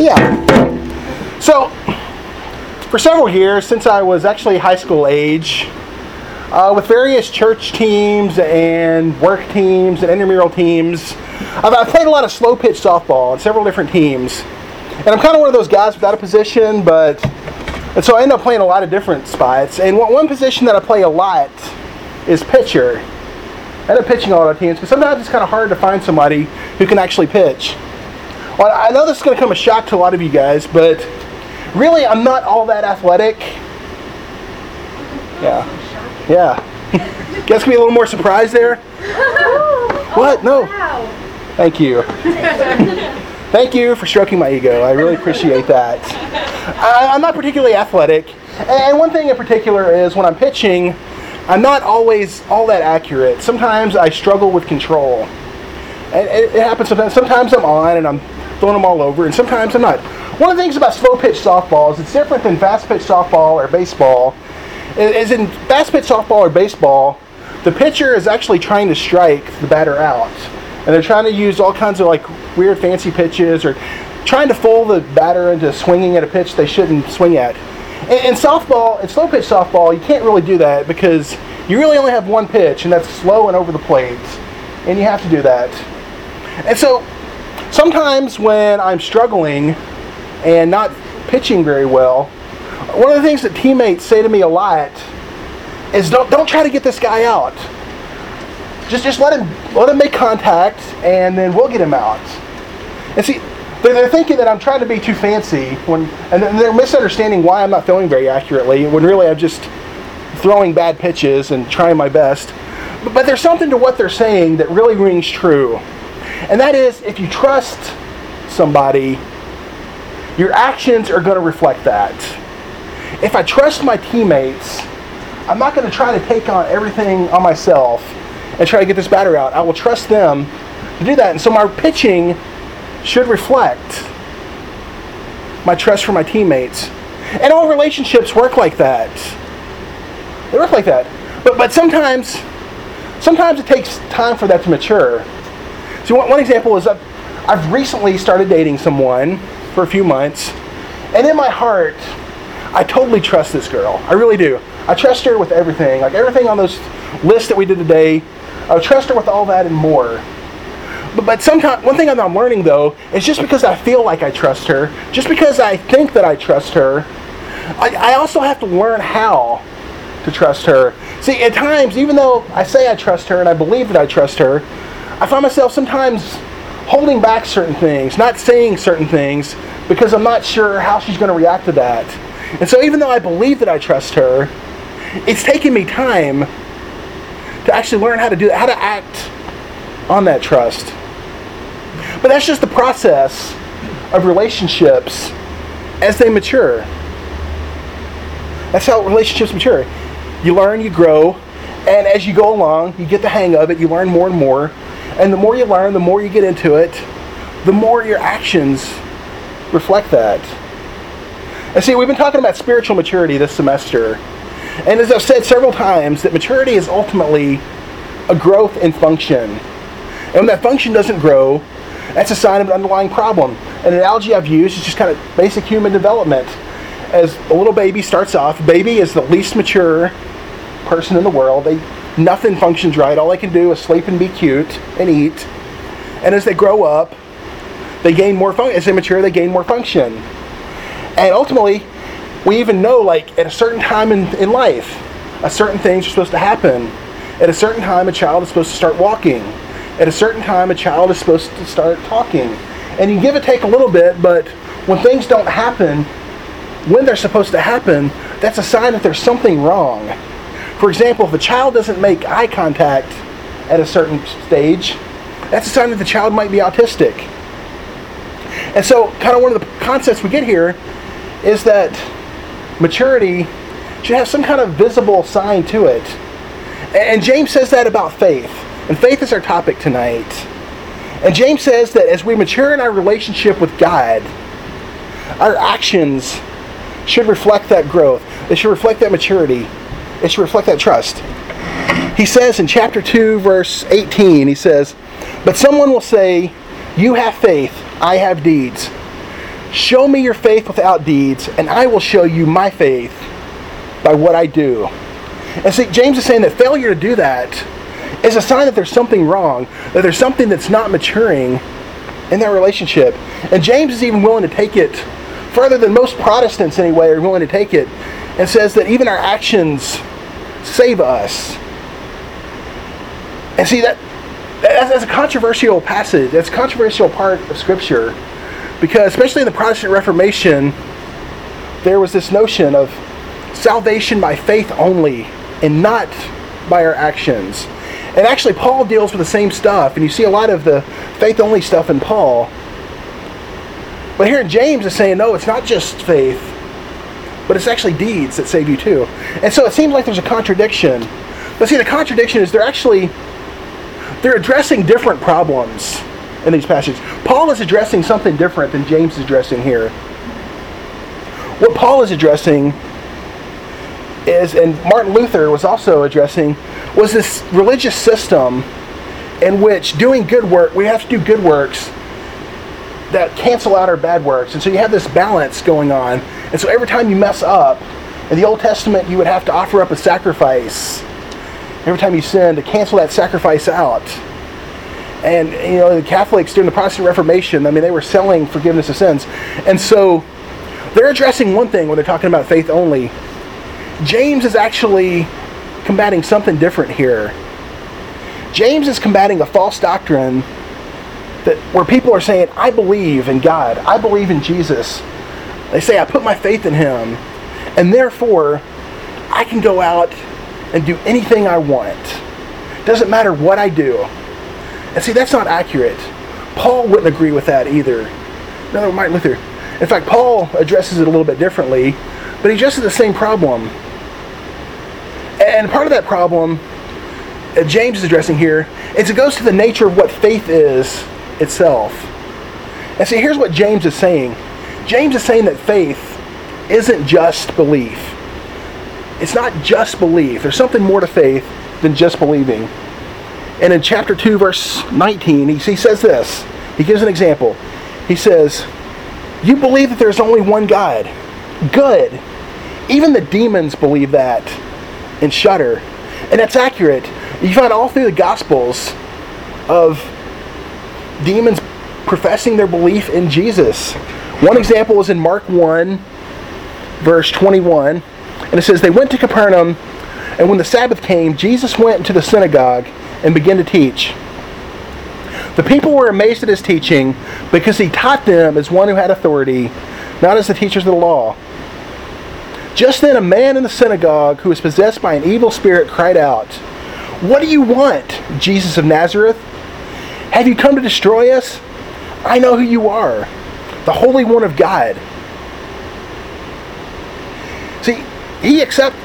Yeah. So, for several years, since I was actually high school age, uh, with various church teams and work teams and intramural teams, I've, I've played a lot of slow pitch softball on several different teams. And I'm kind of one of those guys without a position, but. And so I end up playing a lot of different spots. And one, one position that I play a lot is pitcher. I end up pitching a lot of teams because sometimes it's kind of hard to find somebody who can actually pitch. Well, I know this is going to come a shock to a lot of you guys, but really I'm not all that athletic. Yeah. Yeah. guys can be a little more surprised there? what? No. Oh, Thank you. Thank you for stroking my ego. I really appreciate that. I, am not particularly athletic. And one thing in particular is when I'm pitching, I'm not always all that accurate. Sometimes I struggle with control. And it, it happens sometimes. Sometimes I'm on and I'm throwing them all over, and sometimes I'm not. One of the things about slow pitch softball is it's different than fast pitch softball or baseball. Is in fast pitch softball or baseball, the pitcher is actually trying to strike the batter out. And they're trying to use all kinds of like weird fancy pitches or trying to fool the batter into swinging at a pitch they shouldn't swing at. In softball, in slow pitch softball, you can't really do that because you really only have one pitch, and that's slow and over the plate. And you have to do that. And so sometimes when I'm struggling and not pitching very well, one of the things that teammates say to me a lot is don't, don't try to get this guy out. Just, just let him let him make contact and then we'll get him out. And see, they're thinking that I'm trying to be too fancy when, and they're misunderstanding why I'm not throwing very accurately when really I'm just throwing bad pitches and trying my best. But, but there's something to what they're saying that really rings true. And that is if you trust somebody, your actions are going to reflect that. If I trust my teammates, I'm not going to try to take on everything on myself and try to get this batter out. I will trust them to do that. And so my pitching should reflect my trust for my teammates. And all relationships work like that. They work like that. But but sometimes sometimes it takes time for that to mature. So one, one example is I've, I've recently started dating someone for a few months, and in my heart, I totally trust this girl. I really do. I trust her with everything. Like everything on those lists that we did today, I trust her with all that and more. But, but sometimes, one thing I'm learning though is just because I feel like I trust her, just because I think that I trust her, I, I also have to learn how to trust her. See, at times, even though I say I trust her and I believe that I trust her, I find myself sometimes holding back certain things, not saying certain things, because I'm not sure how she's going to react to that. And so, even though I believe that I trust her, it's taken me time to actually learn how to do that, how to act on that trust. But that's just the process of relationships as they mature. That's how relationships mature. You learn, you grow, and as you go along, you get the hang of it, you learn more and more. And the more you learn, the more you get into it, the more your actions reflect that. And see, we've been talking about spiritual maturity this semester. And as I've said several times, that maturity is ultimately a growth in function. And when that function doesn't grow, that's a sign of an underlying problem. An analogy I've used is just kind of basic human development. As a little baby starts off, baby is the least mature person in the world. They nothing functions right. All they can do is sleep and be cute and eat. And as they grow up, they gain more function. As they mature, they gain more function. And ultimately, we even know, like, at a certain time in, in life, a certain things are supposed to happen. At a certain time, a child is supposed to start walking. At a certain time, a child is supposed to start talking. And you give it take a little bit, but when things don't happen when they're supposed to happen, that's a sign that there's something wrong. For example, if a child doesn't make eye contact at a certain stage, that's a sign that the child might be autistic. And so, kind of one of the concepts we get here is that maturity should have some kind of visible sign to it. And James says that about faith. And faith is our topic tonight. And James says that as we mature in our relationship with God, our actions should reflect that growth. They should reflect that maturity. It should reflect that trust. He says in chapter 2, verse 18, he says, But someone will say, You have faith, I have deeds. Show me your faith without deeds, and I will show you my faith by what I do. And see, James is saying that failure to do that is a sign that there's something wrong, that there's something that's not maturing in that relationship. And James is even willing to take it further than most Protestants, anyway, are willing to take it, and says that even our actions save us. And see, that that's, a controversial passage. That's a controversial part of Scripture. Because, especially in the Protestant Reformation, there was this notion of salvation by faith only and not by our actions. And actually, Paul deals with the same stuff, and you see a lot of the faith only stuff in Paul. But here in James is saying, no, it's not just faith, but it's actually deeds that save you too. And so it seems like there's a contradiction. But see, the contradiction is they're actually they're addressing different problems in these passages. Paul is addressing something different than James is addressing here. What Paul is addressing is, and Martin Luther was also addressing, was this religious system in which doing good work, we have to do good works that cancel out our bad works. And so you have this balance going on. And so every time you mess up, in the Old Testament, you would have to offer up a sacrifice every time you sin to cancel that sacrifice out. And you know, the Catholics during the Protestant Reformation, I mean, they were selling forgiveness of sins. And so they're addressing one thing when they're talking about faith only. James is actually combating something different here. James is combating a false doctrine that where people are saying, I believe in God, I believe in Jesus. They say, I put my faith in him, and therefore I can go out and do anything I want. Doesn't matter what I do. And see, that's not accurate. Paul wouldn't agree with that either. No, Martin Luther. In fact, Paul addresses it a little bit differently, but he addresses the same problem. And part of that problem James is addressing here is it goes to the nature of what faith is itself. And see, here's what James is saying. James is saying that faith isn't just belief it's not just belief. There's something more to faith than just believing. And in chapter 2, verse 19, he, he says this. He gives an example. He says, You believe that there's only one God. Good. Even the demons believe that and shudder. And that's accurate. You find all through the Gospels of demons professing their belief in Jesus. One example is in Mark 1, verse 21. And it says, They went to Capernaum, and when the Sabbath came, Jesus went into the synagogue and began to teach. The people were amazed at his teaching because he taught them as one who had authority, not as the teachers of the law. Just then, a man in the synagogue who was possessed by an evil spirit cried out, What do you want, Jesus of Nazareth? Have you come to destroy us? I know who you are, the Holy One of God. See, he accept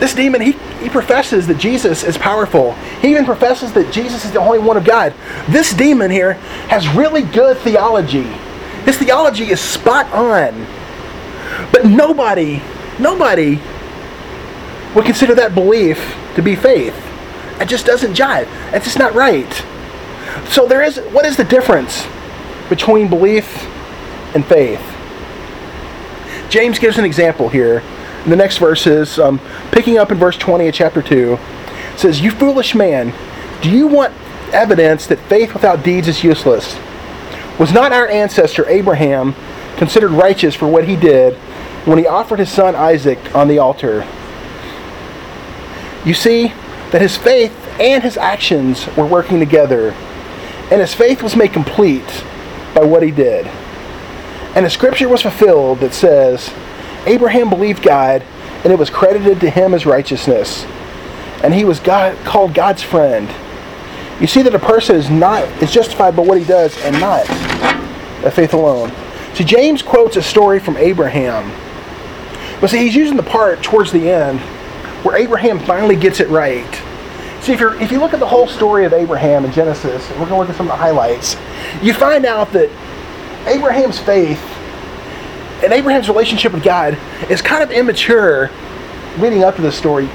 this demon he, he professes that jesus is powerful. He even professes that jesus is the only one of god. This demon here has really good theology. His theology is spot on. But nobody nobody would consider that belief to be faith. It just doesn't jive. It's just not right so there is what is the difference between belief and faith? James gives an example here. The next verse is um, picking up in verse 20 of chapter 2 says you foolish man do you want evidence that faith without deeds is useless? Was not our ancestor abraham considered righteous for what he did when he offered his son isaac on the altar? You see that his faith and his actions were working together and his faith was made complete by what he did and the scripture was fulfilled that says Abraham believed God, and it was credited to him as righteousness. And he was God, called God's friend. You see that a person is not is justified by what he does and not by faith alone. See, James quotes a story from Abraham. But see, he's using the part towards the end where Abraham finally gets it right. See, if, you if you look at the whole story of Abraham in Genesis, and we're going to look at some of the highlights, you find out that Abraham's faith and Abraham's relationship with God is kind of immature leading up to this story.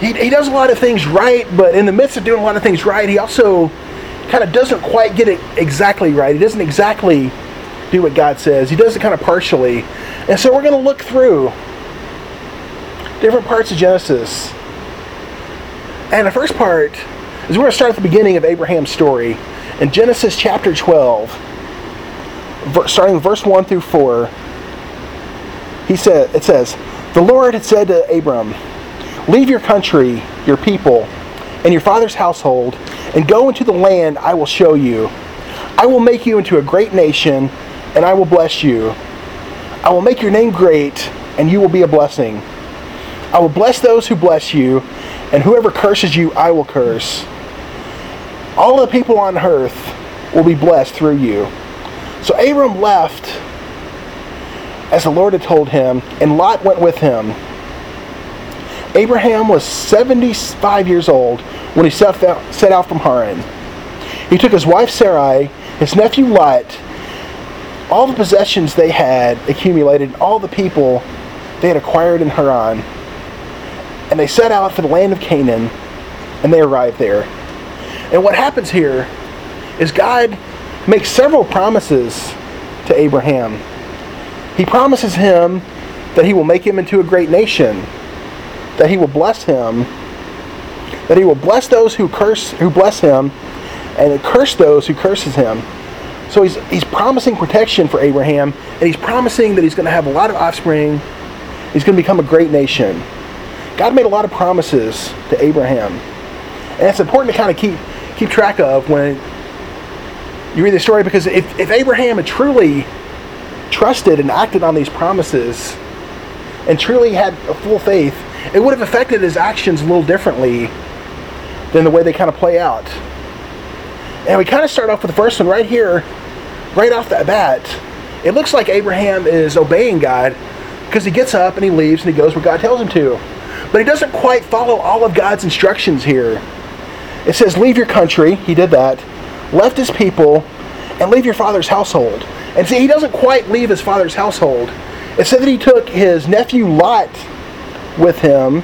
He, he does a lot of things right, but in the midst of doing a lot of things right, he also kind of doesn't quite get it exactly right. He doesn't exactly do what God says. He does it kind of partially. And so we're going to look through different parts of Genesis. And the first part is we're going to start at the beginning of Abraham's story in Genesis chapter 12, starting verse 1 through 4. He said, it says, The Lord had said to Abram, Leave your country, your people, and your father's household, and go into the land I will show you. I will make you into a great nation, and I will bless you. I will make your name great, and you will be a blessing. I will bless those who bless you, and whoever curses you, I will curse. All the people on earth will be blessed through you. So Abram left as the Lord had told him, and Lot went with him. Abraham was 75 years old when he set out from Haran. He took his wife Sarai, his nephew Lot, all the possessions they had accumulated, all the people they had acquired in Haran, and they set out for the land of Canaan, and they arrive there. And what happens here is God makes several promises to Abraham. He promises him that he will make him into a great nation, that he will bless him, that he will bless those who curse who bless him, and curse those who curses him. So he's he's promising protection for Abraham, and he's promising that he's going to have a lot of offspring. He's going to become a great nation. God made a lot of promises to Abraham. And it's important to kind of keep keep track of when you read the story because if, if Abraham had truly trusted and acted on these promises and truly had a full faith, it would have affected his actions a little differently than the way they kind of play out. And we kind of start off with the first one right here, right off the bat. It looks like Abraham is obeying God because he gets up and he leaves and he goes where God tells him to. But he doesn't quite follow all of God's instructions here. It says, Leave your country. He did that. Left his people and leave your father's household. And see, he doesn't quite leave his father's household. It said that he took his nephew Lot with him,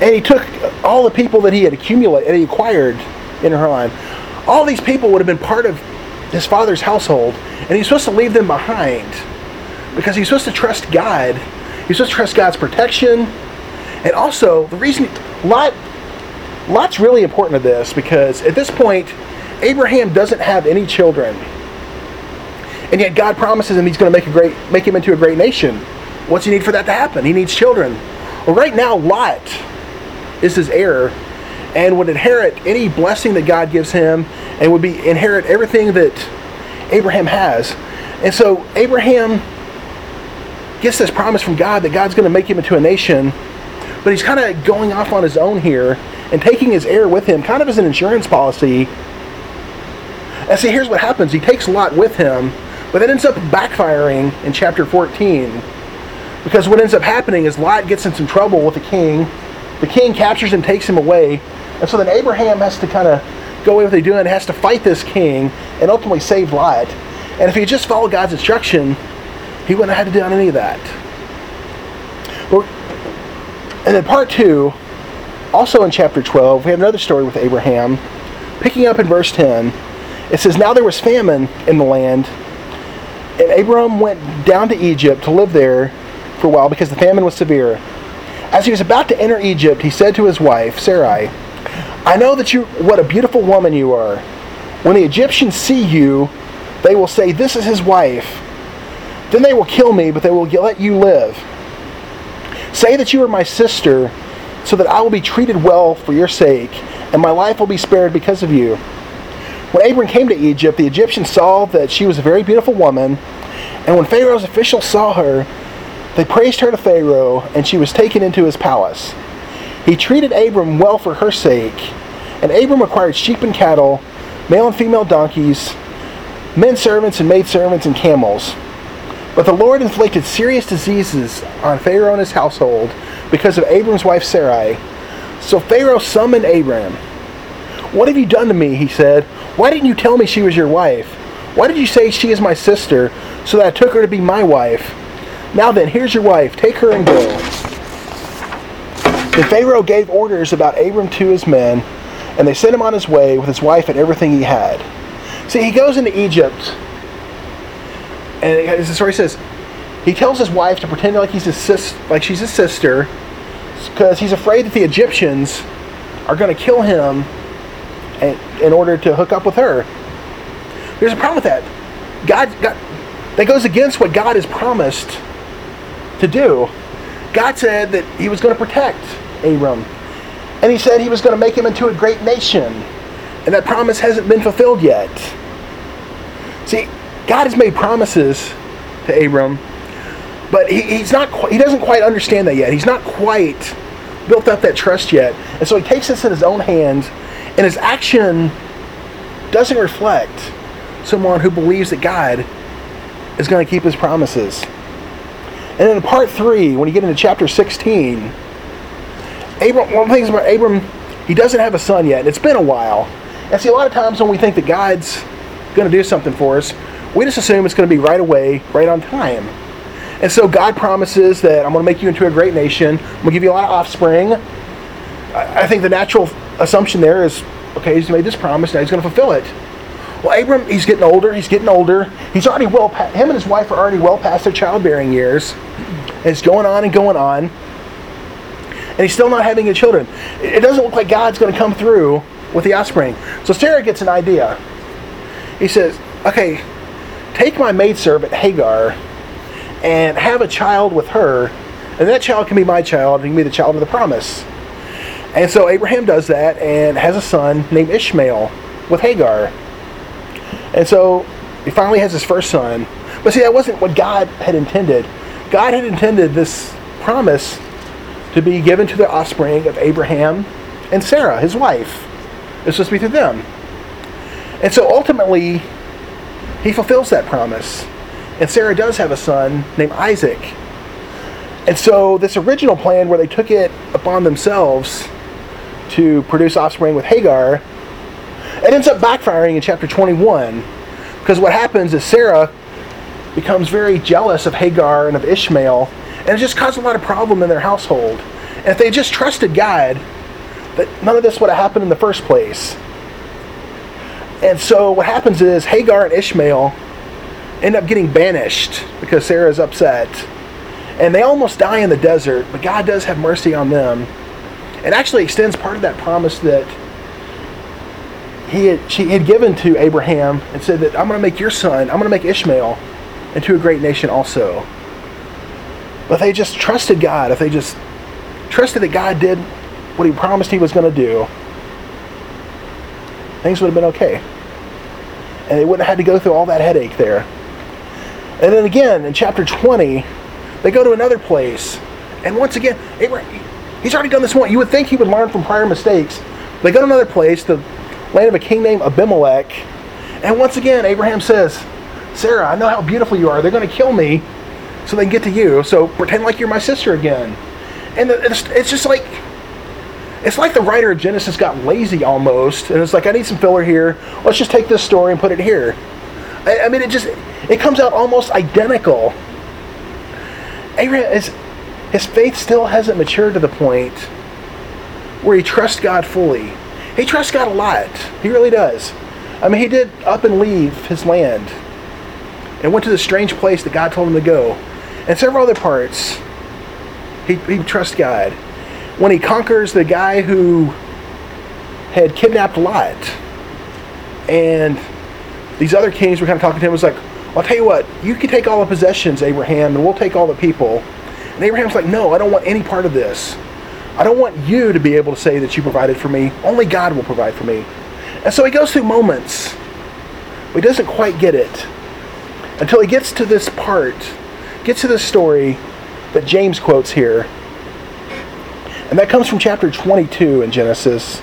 and he took all the people that he had accumulated, he acquired in Haran. All these people would have been part of his father's household, and he's supposed to leave them behind because he's supposed to trust God. He's supposed to trust God's protection, and also the reason Lot Lot's really important to this because at this point, Abraham doesn't have any children. And yet God promises him he's going to make a great make him into a great nation. What's he need for that to happen? He needs children. Well, right now Lot is his heir and would inherit any blessing that God gives him and would be inherit everything that Abraham has. And so Abraham gets this promise from God that God's going to make him into a nation, but he's kind of going off on his own here and taking his heir with him, kind of as an insurance policy. And see, here's what happens. He takes Lot with him, but that ends up backfiring in chapter 14. Because what ends up happening is Lot gets in some trouble with the king. The king captures him, takes him away. And so then Abraham has to kind of go away with what they're doing, has to fight this king, and ultimately save Lot. And if he just followed God's instruction, he wouldn't have had to do any of that. And then part two, also in chapter 12, we have another story with Abraham. Picking up in verse 10, it says, Now there was famine in the land, and Abram went down to Egypt to live there for a while because the famine was severe. As he was about to enter Egypt, he said to his wife, Sarai, I know that you what a beautiful woman you are. When the Egyptians see you, they will say, This is his wife. Then they will kill me, but they will let you live. Say that you are my sister so that I will be treated well for your sake, and my life will be spared because of you. When Abram came to Egypt, the Egyptians saw that she was a very beautiful woman, and when Pharaoh's officials saw her, they praised her to Pharaoh, and she was taken into his palace. He treated Abram well for her sake, and Abram acquired sheep and cattle, male and female donkeys, men servants and maid servants, and camels. But the Lord inflicted serious diseases on Pharaoh and his household because of Abram's wife Sarai. So Pharaoh summoned Abram. What have you done to me? He said. Why didn't you tell me she was your wife? Why did you say she is my sister so that I took her to be my wife? Now then, here's your wife. Take her and go. Then Pharaoh gave orders about Abram to his men, and they sent him on his way with his wife and everything he had. See, he goes into Egypt And the story says, he tells his wife to pretend like he's his sis, like she's his sister, because he's afraid that the Egyptians are going to kill him in, in order to hook up with her. There's a problem with that. God, God, that goes against what God has promised to do. God said that He was going to protect Abram, and He said He was going to make him into a great nation, and that promise hasn't been fulfilled yet. See, God has made promises to Abram, but he, he's not. He doesn't quite understand that yet. He's not quite built up that trust yet, and so he takes this in his own hands, and his action doesn't reflect someone who believes that God is going to keep his promises. And then in part three, when you get into chapter 16, Abram, one of the things about Abram, he doesn't have a son yet. It's been a while. And see, a lot of times when we think that God's going to do something for us, we just assume it's going to be right away, right on time. And so God promises that I'm going to make you into a great nation. I'm going to give you a lot of offspring. I think the natural assumption there is, okay, he's made this promise, now he's going to fulfill it. Well, Abram, he's getting older. He's getting older. He's already well. Him and his wife are already well past their childbearing years. And it's going on and going on, and he's still not having any children. It doesn't look like God's going to come through with the offspring. So Sarah gets an idea. He says, "Okay, take my maidservant Hagar, and have a child with her, and that child can be my child. and can be the child of the promise." And so Abraham does that and has a son named Ishmael with Hagar. And so he finally has his first son. But see, that wasn't what God had intended. God had intended this promise to be given to the offspring of Abraham and Sarah, his wife. It's supposed to be through them. And so ultimately, he fulfills that promise. And Sarah does have a son named Isaac. And so, this original plan where they took it upon themselves to produce offspring with Hagar it ends up backfiring in chapter 21 because what happens is Sarah becomes very jealous of Hagar and of Ishmael, and it just caused a lot of problem in their household. And if they just trusted God, that none of this would have happened in the first place. And so what happens is Hagar and Ishmael end up getting banished because Sarah is upset. And they almost die in the desert, but God does have mercy on them. It actually extends part of that promise that he had, she had given to Abraham and said that I'm going to make your son, I'm going to make Ishmael into a great nation also. But they just trusted God, if they just trusted that God did what he promised he was going to do, things would have been okay. And they wouldn't have had to go through all that headache there. And then again, in chapter 20, they go to another place. And once again, Abraham, he's already done this one. You would think he would learn from prior mistakes. They go to another place. The land of a king named Abimelech. And once again, Abraham says, Sarah, I know how beautiful you are. They're going to kill me so they can get to you. So pretend like you're my sister again. And it's, it's just like, it's like the writer of Genesis got lazy almost. And it's like, I need some filler here. Let's just take this story and put it here. I, I mean, it just, it comes out almost identical. Abraham is, his faith still hasn't matured to the point where he trusts God fully. He trusts God a lot. He really does. I mean, he did up and leave his land and went to the strange place that God told him to go. And several other parts, he, he trusts God. When he conquers the guy who had kidnapped Lot, and these other kings were kind of talking to him, was like, I'll tell you what, you can take all the possessions, Abraham, and we'll take all the people. And Abraham's like, no, I don't want any part of this. I don't want you to be able to say that you provided for me. Only God will provide for me. And so he goes through moments, but he doesn't quite get it until he gets to this part, gets to this story that James quotes here. And that comes from chapter 22 in Genesis,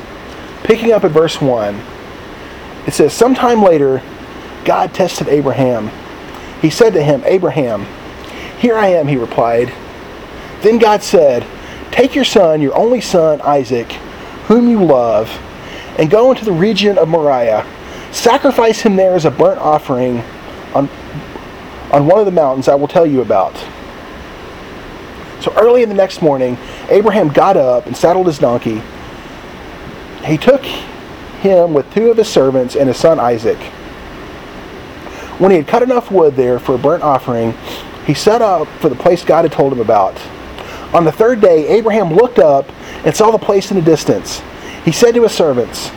picking up at verse 1. It says, Sometime later, God tested Abraham. He said to him, Abraham, here I am, he replied. Then God said, Take your son, your only son, Isaac, whom you love, and go into the region of Moriah. Sacrifice him there as a burnt offering on, on one of the mountains I will tell you about. So early in the next morning, Abraham got up and saddled his donkey. He took him with two of his servants and his son Isaac. When he had cut enough wood there for a burnt offering, he set up for the place God had told him about. On the third day, Abraham looked up and saw the place in the distance. He said to his servants,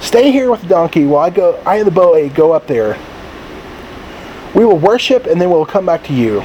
Stay here with the donkey while I go I and the boy go up there. We will worship and then we'll come back to you.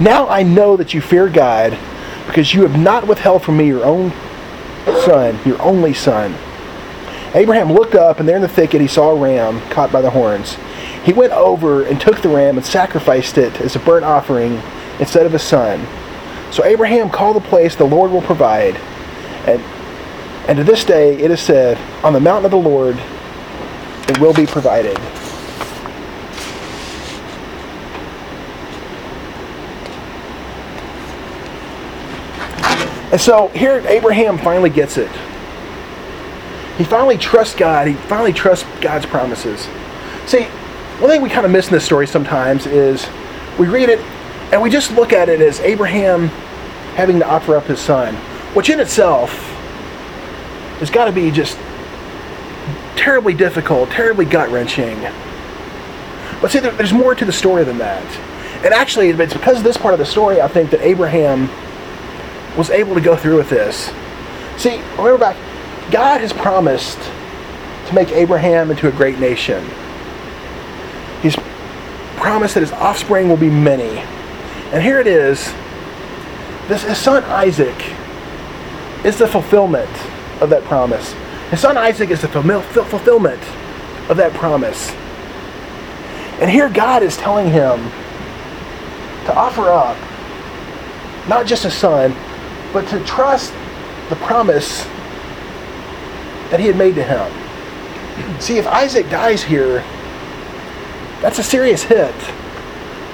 Now I know that you fear God, because you have not withheld from me your own son, your only son. Abraham looked up, and there in the thicket he saw a ram caught by the horns. He went over and took the ram and sacrificed it as a burnt offering instead of his son. So Abraham called the place the Lord will provide. And, and to this day it is said, On the mountain of the Lord it will be provided. And so here Abraham finally gets it. He finally trusts God. He finally trusts God's promises. See, one thing we kind of miss in this story sometimes is we read it and we just look at it as Abraham having to offer up his son, which in itself has got to be just terribly difficult, terribly gut wrenching. But see, there's more to the story than that. And actually, it's because of this part of the story, I think, that Abraham was able to go through with this. See, remember back, God has promised to make Abraham into a great nation. He's promised that his offspring will be many. And here it is. This his son Isaac is the fulfillment of that promise. His son Isaac is the fulfillment of that promise. And here God is telling him to offer up not just a son, but to trust the promise that he had made to him. See, if Isaac dies here, that's a serious hit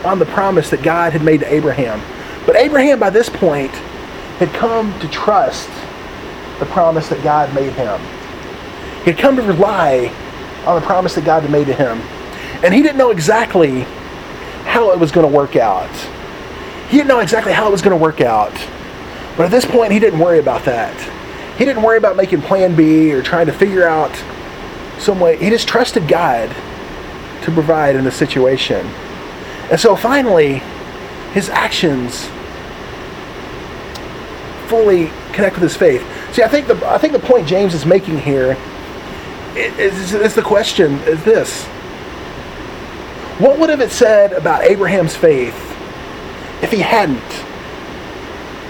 on the promise that God had made to Abraham. But Abraham, by this point, had come to trust the promise that God made him. He had come to rely on the promise that God had made to him. And he didn't know exactly how it was going to work out. He didn't know exactly how it was going to work out. But at this point, he didn't worry about that. He didn't worry about making plan B or trying to figure out some way. He just trusted God to provide in the situation. And so finally, his actions fully connect with his faith. See, I think the I think the point James is making here is, is the question is this. What would have it said about Abraham's faith if he hadn't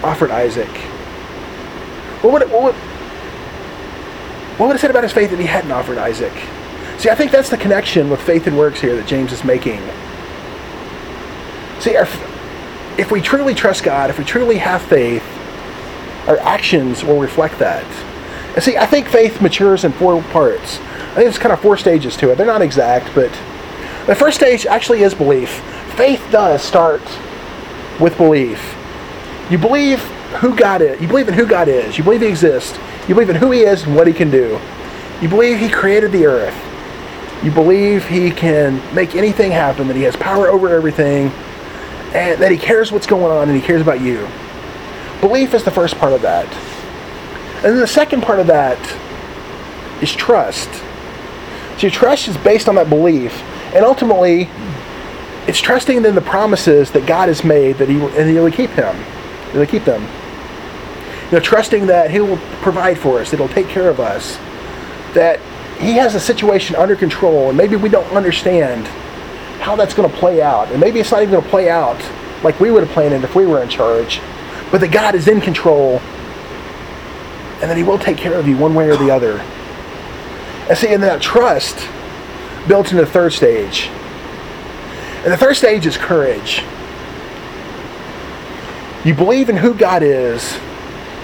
offered Isaac? What would, it, what would, what would it said about his faith if he hadn't offered Isaac? See, I think that's the connection with faith and works here that James is making. See, our, if we truly trust God, if we truly have faith, our actions will reflect that. And see, I think faith matures in four parts. I think there's kind of four stages to it. They're not exact, but the first stage actually is belief. Faith does start with belief. You believe who God is. You believe in who God is. You believe He exists. You believe in who He is and what He can do. You believe He created the earth. You believe He can make anything happen, that He has power over everything, and that He cares what's going on and He cares about you. Belief is the first part of that. And then the second part of that is trust. So your trust is based on that belief. And ultimately, it's trusting in the promises that God has made that He and He will keep Him. He'll keep them. You know, trusting that He will provide for us, that He'll take care of us, that He has a situation under control, and maybe we don't understand how that's going to play out. And maybe it's not even going to play out like we would have planned it if we were in charge, but that God is in control and that He will take care of you one way or the other. And see, in that trust built into the third stage. And the third stage is courage. You believe in who God is,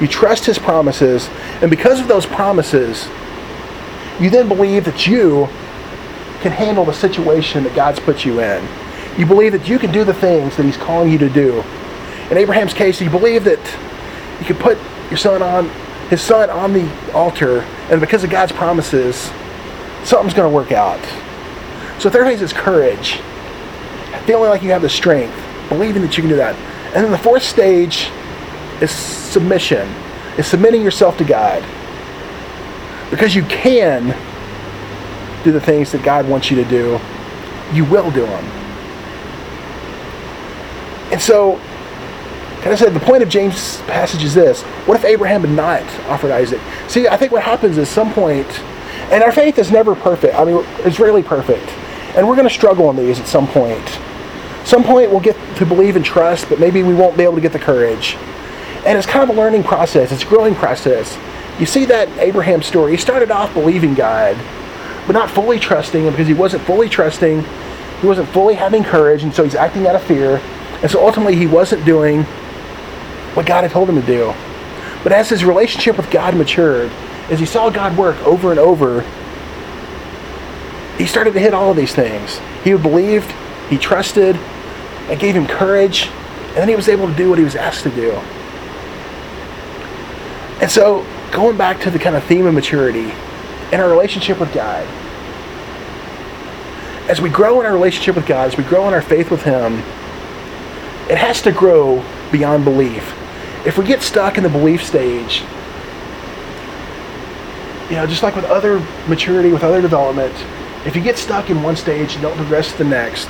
you trust His promises, and because of those promises, you then believe that you can handle the situation that God's put you in. You believe that you can do the things that He's calling you to do. In Abraham's case, you believe that you can put your son on his son on the altar, and because of God's promises, something's going to work out. So third phase is courage, feeling like you have the strength, believing that you can do that. And then the fourth stage is submission, is submitting yourself to God. Because you can do the things that God wants you to do, you will do them. And so, kind of said, the point of James' passage is this what if Abraham had not offered Isaac? See, I think what happens is some point, and our faith is never perfect. I mean, it's rarely perfect. And we're going to struggle on these at some point. Some point we'll get to believe and trust, but maybe we won't be able to get the courage. And it's kind of a learning process, it's a growing process. You see that Abraham story. He started off believing God, but not fully trusting him because he wasn't fully trusting. He wasn't fully having courage, and so he's acting out of fear. And so ultimately, he wasn't doing what God had told him to do. But as his relationship with God matured, as he saw God work over and over, he started to hit all of these things. He believed, he trusted, it gave him courage, and then he was able to do what he was asked to do. And so, going back to the kind of theme of maturity in our relationship with God, as we grow in our relationship with God, as we grow in our faith with Him, it has to grow beyond belief. If we get stuck in the belief stage, you know, just like with other maturity, with other development, if you get stuck in one stage and don't progress to the next,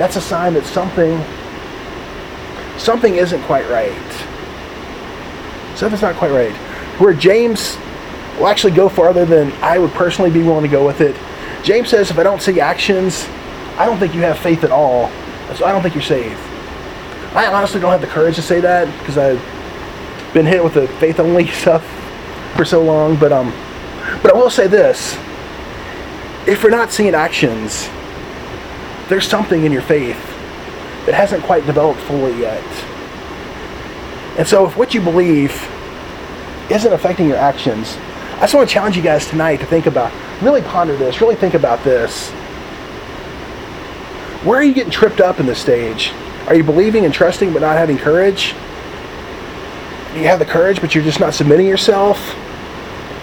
that's a sign that something something isn't quite right. Something's not quite right. Where James will actually go farther than I would personally be willing to go with it. James says, if I don't see actions, I don't think you have faith at all. So I don't think you're saved. I honestly don't have the courage to say that because I've been hit with the faith only stuff for so long. But um, but I will say this: if we're not seeing actions, there's something in your faith that hasn't quite developed fully yet. And so, if what you believe isn't affecting your actions, I just want to challenge you guys tonight to think about, really ponder this, really think about this. Where are you getting tripped up in this stage? Are you believing and trusting but not having courage? Do you have the courage but you're just not submitting yourself?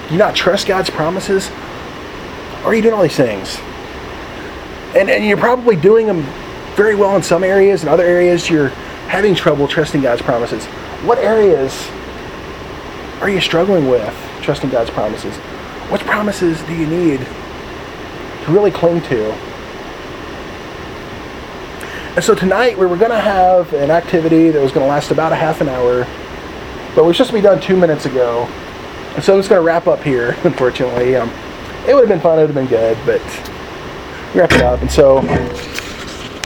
Do you not trust God's promises? Or are you doing all these things? And, and you're probably doing them very well in some areas, in other areas you're having trouble trusting God's promises. What areas are you struggling with trusting God's promises? What promises do you need to really cling to? And so tonight we were going to have an activity that was going to last about a half an hour, but we were supposed to be done two minutes ago. And so I'm just going to wrap up here, unfortunately. Um, it would have been fun, it would have been good, but wrap it up. And so